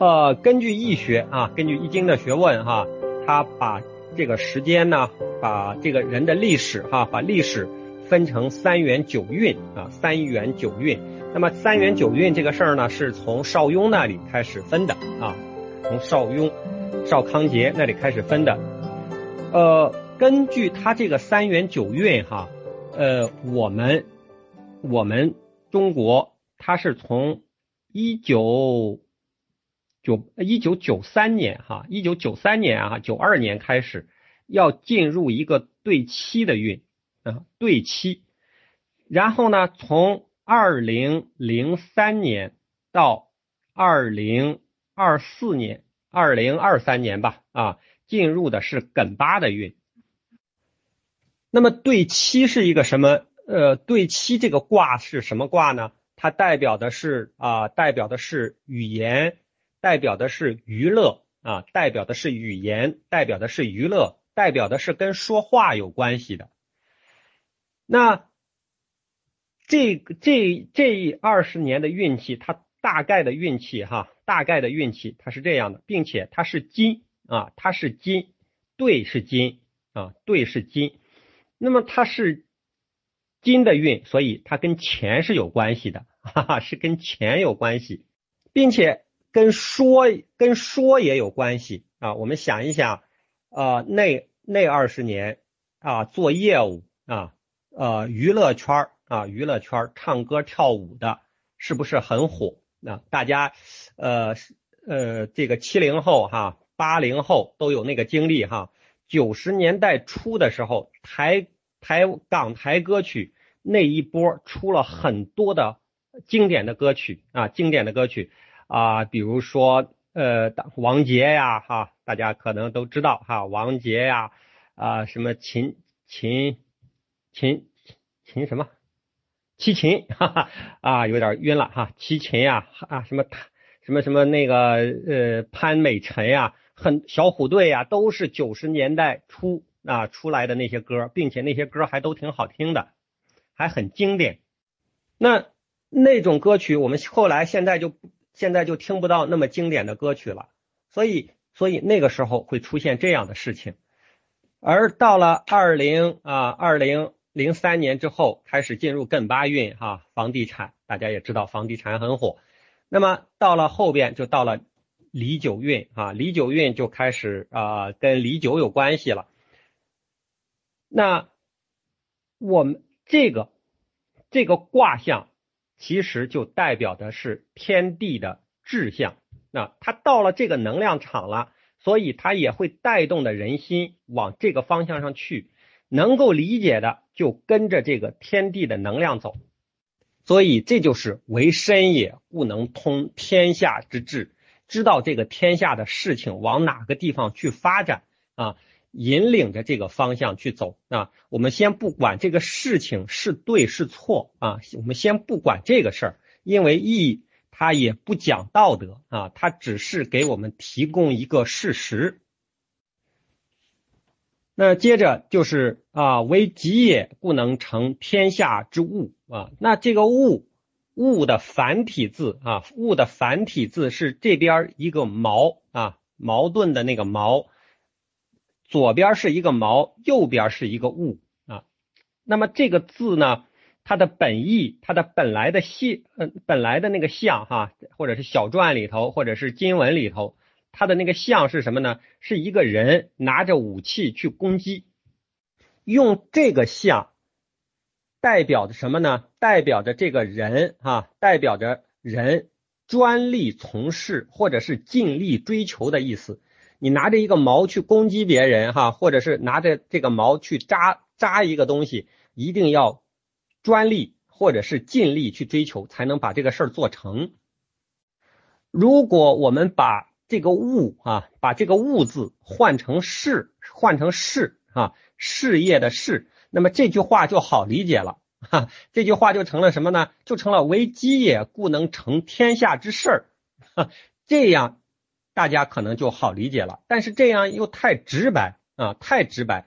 呃，根据易学啊，根据易经的学问哈，他把这个时间呢，把这个人的历史哈，把历史分成三元九运啊，三元九运。那么三元九运这个事儿呢，是从邵雍那里开始分的啊，从邵雍、邵康节那里开始分的。呃，根据他这个三元九运哈，呃，我们我们中国它是从一九。九一九九三年哈，一九九三年啊，九二年开始要进入一个对七的运啊，对七。然后呢，从二零零三年到二零二四年、二零二三年吧啊，进入的是艮八的运。那么对七是一个什么？呃，对七这个卦是什么卦呢？它代表的是啊，代表的是语言。代表的是娱乐啊，代表的是语言，代表的是娱乐，代表的是跟说话有关系的。那这这这二十年的运气，它大概的运气哈，大概的运气它是这样的，并且它是金啊，它是金，对是金啊，对是金。那么它是金的运，所以它跟钱是有关系的，哈哈，是跟钱有关系，并且。跟说跟说也有关系啊！我们想一想，呃，那那二十年啊，做业务啊，呃，娱乐圈啊，娱乐圈唱歌跳舞的，是不是很火？那大家呃呃，这个七零后哈，八零后都有那个经历哈。九十年代初的时候，台台港台歌曲那一波出了很多的经典的歌曲啊，经典的歌曲。啊，比如说，呃，王杰呀，哈，大家可能都知道哈，王杰呀，啊，什么秦秦秦秦什么齐秦，哈哈，啊，有点晕了哈，齐秦呀，啊，什么什么什么那个呃潘美辰呀，很小虎队呀，都是九十年代初啊出来的那些歌，并且那些歌还都挺好听的，还很经典。那那种歌曲，我们后来现在就。现在就听不到那么经典的歌曲了，所以所以那个时候会出现这样的事情，而到了二零啊二零零三年之后开始进入艮八运哈，房地产大家也知道房地产很火，那么到了后边就到了离九运啊，离九运就开始啊跟离九有关系了，那我们这个这个卦象。其实就代表的是天地的志向，那它到了这个能量场了，所以它也会带动的人心往这个方向上去。能够理解的就跟着这个天地的能量走，所以这就是为身也，故能通天下之志，知道这个天下的事情往哪个地方去发展啊。引领着这个方向去走啊！我们先不管这个事情是对是错啊，我们先不管这个事儿，因为义它也不讲道德啊，它只是给我们提供一个事实。那接着就是啊，为己也，不能成天下之物啊。那这个物物的繁体字啊，物的繁体字是这边一个矛啊，矛盾的那个矛。左边是一个毛，右边是一个物啊。那么这个字呢，它的本意，它的本来的象，嗯，本来的那个象哈，或者是小篆里头，或者是金文里头，它的那个象是什么呢？是一个人拿着武器去攻击，用这个象代表着什么呢？代表着这个人哈，代表着人专利从事或者是尽力追求的意思。你拿着一个矛去攻击别人，哈，或者是拿着这个矛去扎扎一个东西，一定要专利或者是尽力去追求，才能把这个事儿做成。如果我们把这个物啊，把这个物字换成事，换成事啊，事业的事，那么这句话就好理解了，哈，这句话就成了什么呢？就成了为基也，故能成天下之事儿，哈，这样。大家可能就好理解了，但是这样又太直白啊，太直白。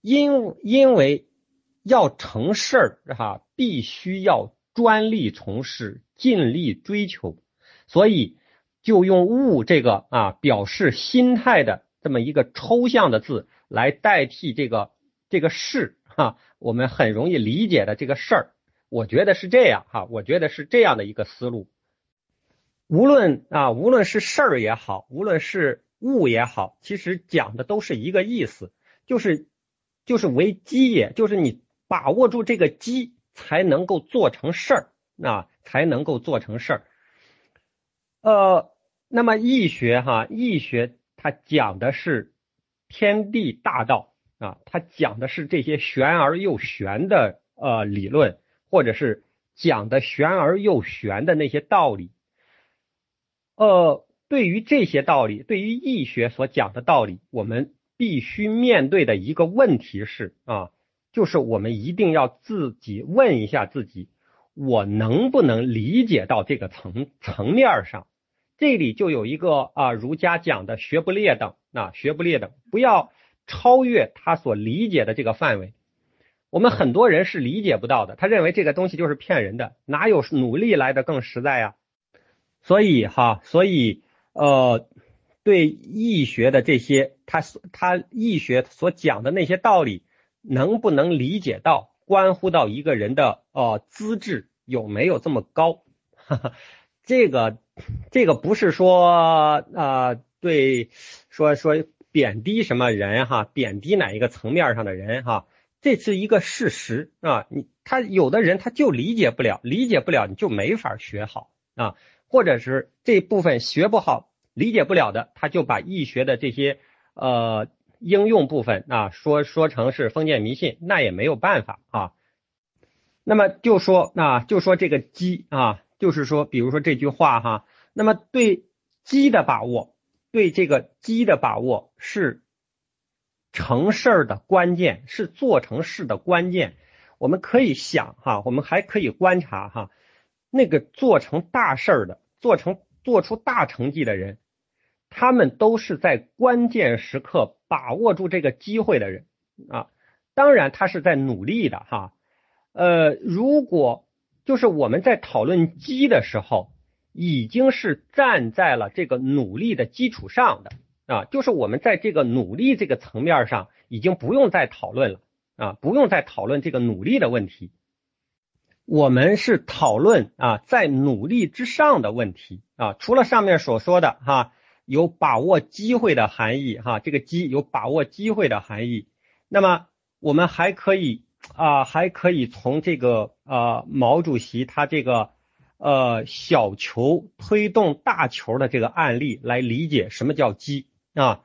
因因为要成事儿哈，必须要专力从事，尽力追求，所以就用物这个啊表示心态的这么一个抽象的字来代替这个这个事哈，我们很容易理解的这个事儿，我觉得是这样哈，我觉得是这样的一个思路。无论啊，无论是事儿也好，无论是物也好，其实讲的都是一个意思，就是就是为机也，就是你把握住这个机，才能够做成事儿啊，才能够做成事儿。呃，那么易学哈，易学它讲的是天地大道啊，它讲的是这些玄而又玄的呃理论，或者是讲的玄而又玄的那些道理。呃，对于这些道理，对于易学所讲的道理，我们必须面对的一个问题是啊，就是我们一定要自己问一下自己，我能不能理解到这个层层面上？这里就有一个啊，儒家讲的学不列等啊，学不列等，不要超越他所理解的这个范围。我们很多人是理解不到的，他认为这个东西就是骗人的，哪有努力来的更实在呀？所以哈，所以呃，对易学的这些，他他易学所讲的那些道理，能不能理解到，关乎到一个人的呃资质有没有这么高？这个这个不是说啊，对，说说贬低什么人哈，贬低哪一个层面上的人哈，这是一个事实啊。你他有的人他就理解不了，理解不了你就没法学好啊。或者是这部分学不好、理解不了的，他就把易学的这些呃应用部分啊说说成是封建迷信，那也没有办法啊。那么就说啊，就说这个机啊，就是说，比如说这句话哈，那么对机的把握，对这个机的把握是成事儿的关键，是做成事的关键。我们可以想哈，我们还可以观察哈，那个做成大事儿的。做成做出大成绩的人，他们都是在关键时刻把握住这个机会的人啊。当然，他是在努力的哈。呃，如果就是我们在讨论机的时候，已经是站在了这个努力的基础上的啊，就是我们在这个努力这个层面上，已经不用再讨论了啊，不用再讨论这个努力的问题。我们是讨论啊，在努力之上的问题啊。除了上面所说的哈，有把握机会的含义哈，这个机有把握机会的含义。那么我们还可以啊，还可以从这个呃毛主席他这个呃小球推动大球的这个案例来理解什么叫机啊。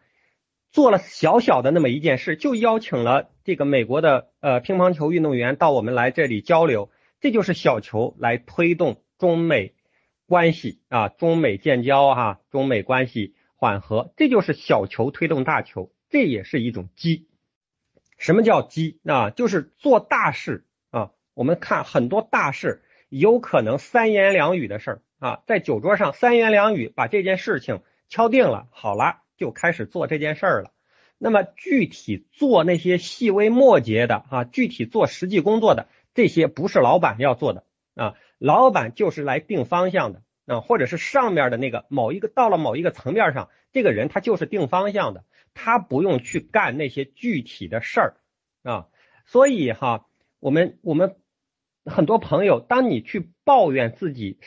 做了小小的那么一件事，就邀请了这个美国的呃乒乓球运动员到我们来这里交流。这就是小球来推动中美关系啊，中美建交哈，中美关系缓和，这就是小球推动大球，这也是一种机。什么叫机啊？就是做大事啊。我们看很多大事，有可能三言两语的事儿啊，在酒桌上三言两语把这件事情敲定了，好了，就开始做这件事儿了。那么具体做那些细微末节的啊，具体做实际工作的。这些不是老板要做的啊，老板就是来定方向的啊，或者是上面的那个某一个到了某一个层面上，这个人他就是定方向的，他不用去干那些具体的事儿啊。所以哈，我们我们很多朋友，当你去抱怨自己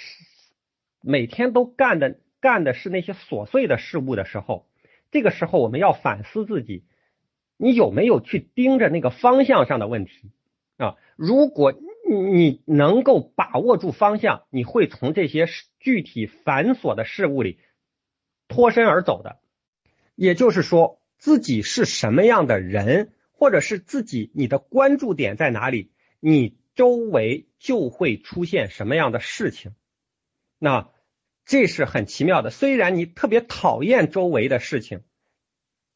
每天都干的干的是那些琐碎的事物的时候，这个时候我们要反思自己，你有没有去盯着那个方向上的问题？啊，如果你能够把握住方向，你会从这些具体繁琐的事物里脱身而走的。也就是说，自己是什么样的人，或者是自己你的关注点在哪里，你周围就会出现什么样的事情。那这是很奇妙的。虽然你特别讨厌周围的事情，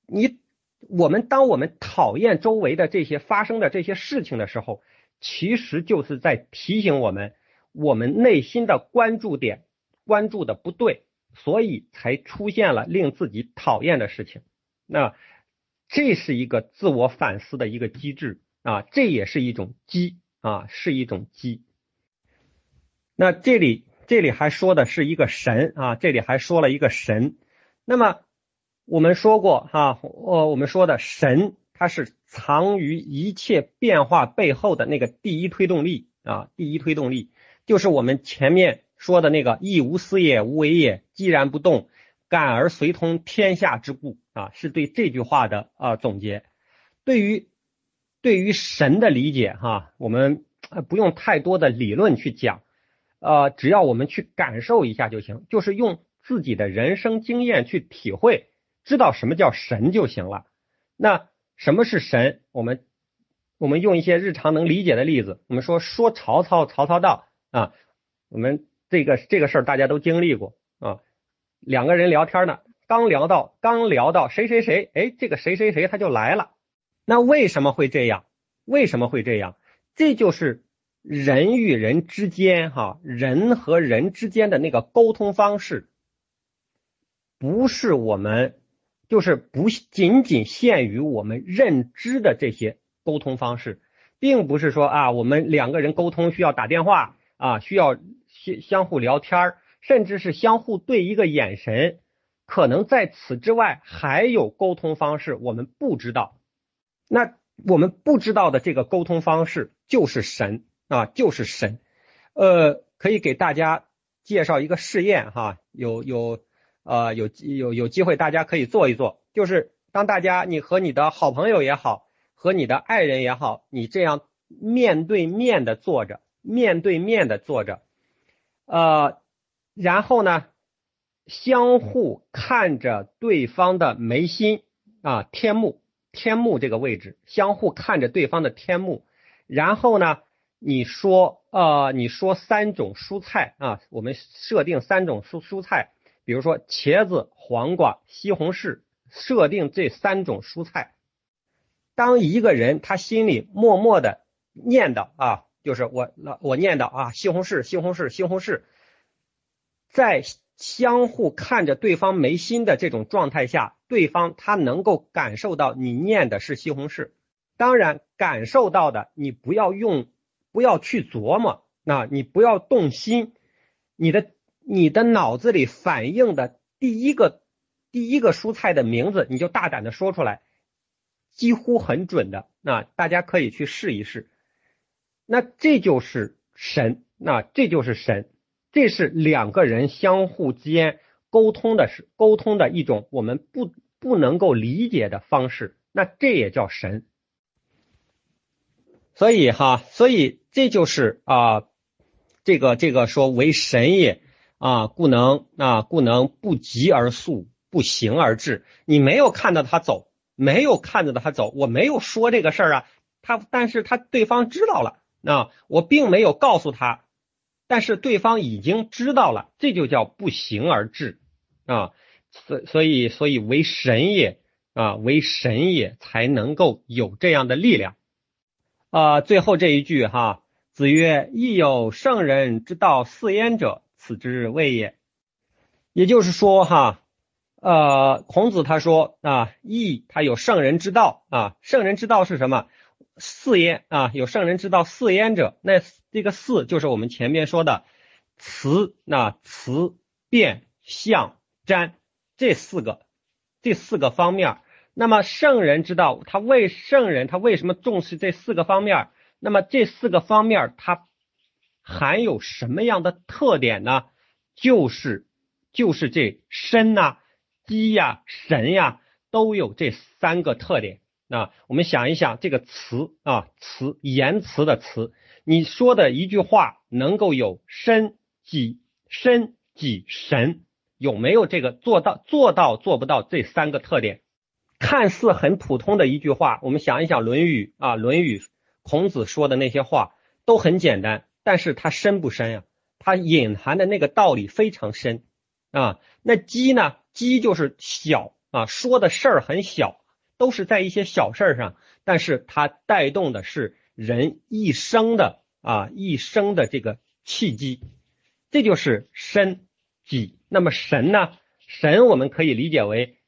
你。我们当我们讨厌周围的这些发生的这些事情的时候，其实就是在提醒我们，我们内心的关注点关注的不对，所以才出现了令自己讨厌的事情。那这是一个自我反思的一个机制啊，这也是一种机啊，是一种机。那这里这里还说的是一个神啊，这里还说了一个神。那么我们说过哈，呃，我们说的神，它是藏于一切变化背后的那个第一推动力啊，第一推动力就是我们前面说的那个“亦无私也，无为也，寂然不动，感而随通天下之故”啊，是对这句话的啊总结。对于对于神的理解哈，我们不用太多的理论去讲。呃，只要我们去感受一下就行，就是用自己的人生经验去体会，知道什么叫神就行了。那什么是神？我们我们用一些日常能理解的例子，我们说说曹操，曹操到啊，我们这个这个事儿大家都经历过啊。两个人聊天呢，刚聊到刚聊到谁谁谁，哎，这个谁谁谁他就来了。那为什么会这样？为什么会这样？这就是。人与人之间，哈，人和人之间的那个沟通方式，不是我们，就是不仅仅限于我们认知的这些沟通方式，并不是说啊，我们两个人沟通需要打电话啊，需要相相互聊天甚至是相互对一个眼神，可能在此之外还有沟通方式，我们不知道。那我们不知道的这个沟通方式就是神。啊，就是神，呃，可以给大家介绍一个试验哈，有有呃有有有机会大家可以做一做，就是当大家你和你的好朋友也好，和你的爱人也好，你这样面对面的坐着，面对面的坐着，呃，然后呢，相互看着对方的眉心啊，天目天目这个位置，相互看着对方的天目，然后呢。你说呃，你说三种蔬菜啊，我们设定三种蔬蔬菜，比如说茄子、黄瓜、西红柿，设定这三种蔬菜。当一个人他心里默默的念叨啊，就是我我念叨啊，西红柿、西红柿、西红柿，在相互看着对方眉心的这种状态下，对方他能够感受到你念的是西红柿。当然，感受到的你不要用。不要去琢磨，那你不要动心，你的你的脑子里反映的第一个第一个蔬菜的名字，你就大胆的说出来，几乎很准的。那大家可以去试一试。那这就是神，那这就是神，这是两个人相互间沟通的是沟通的一种我们不不能够理解的方式。那这也叫神。所以哈，所以这就是啊，这个这个说为神也啊，故能啊，故能不疾而速，不行而至。你没有看到他走，没有看着他走，我没有说这个事儿啊。他，但是他对方知道了，那我并没有告诉他，但是对方已经知道了，这就叫不行而至啊。所所以所以为神也啊，为神也才能够有这样的力量。啊，最后这一句哈，子曰：“亦有圣人之道似焉者，此之谓也。”也就是说哈，呃，孔子他说啊，义他有圣人之道啊，圣人之道是什么？四焉啊，有圣人之道四焉者，那这个四就是我们前面说的辞，那辞、变、象、占这四个这四个方面。那么圣人之道，他为圣人，他为什么重视这四个方面？那么这四个方面，他含有什么样的特点呢？就是就是这身呐、机呀、神呀，都有这三个特点。那我们想一想，这个词啊，词言辞的词，你说的一句话能够有身、己、身、己、神，有没有这个做到？做到做不到这三个特点？看似很普通的一句话，我们想一想《论语》啊，《论语》孔子说的那些话都很简单，但是它深不深呀？它隐含的那个道理非常深啊。那鸡呢？鸡就是小啊，说的事儿很小，都是在一些小事儿上，但是它带动的是人一生的啊一生的这个契机，这就是身己。那么神呢？神我们可以理解为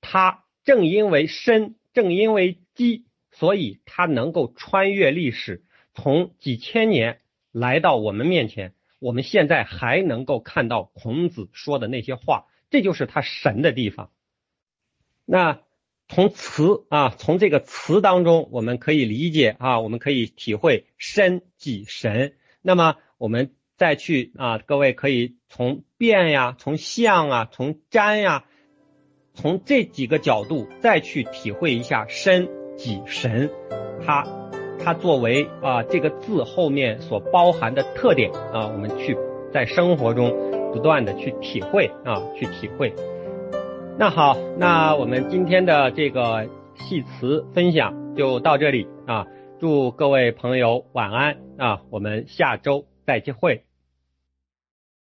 他。正因为深，正因为机，所以它能够穿越历史，从几千年来到我们面前。我们现在还能够看到孔子说的那些话，这就是他神的地方。那从词啊，从这个词当中，我们可以理解啊，我们可以体会身即神。那么我们再去啊，各位可以从变呀，从相啊，从瞻呀，从这几个角度再去体会一下身即神，它它作为啊这个字后面所包含的特点啊，我们去在生活中不断的去体会啊，去体会。那好，那我们今天的这个戏词分享就到这里啊，祝各位朋友晚安啊，我们下周再会。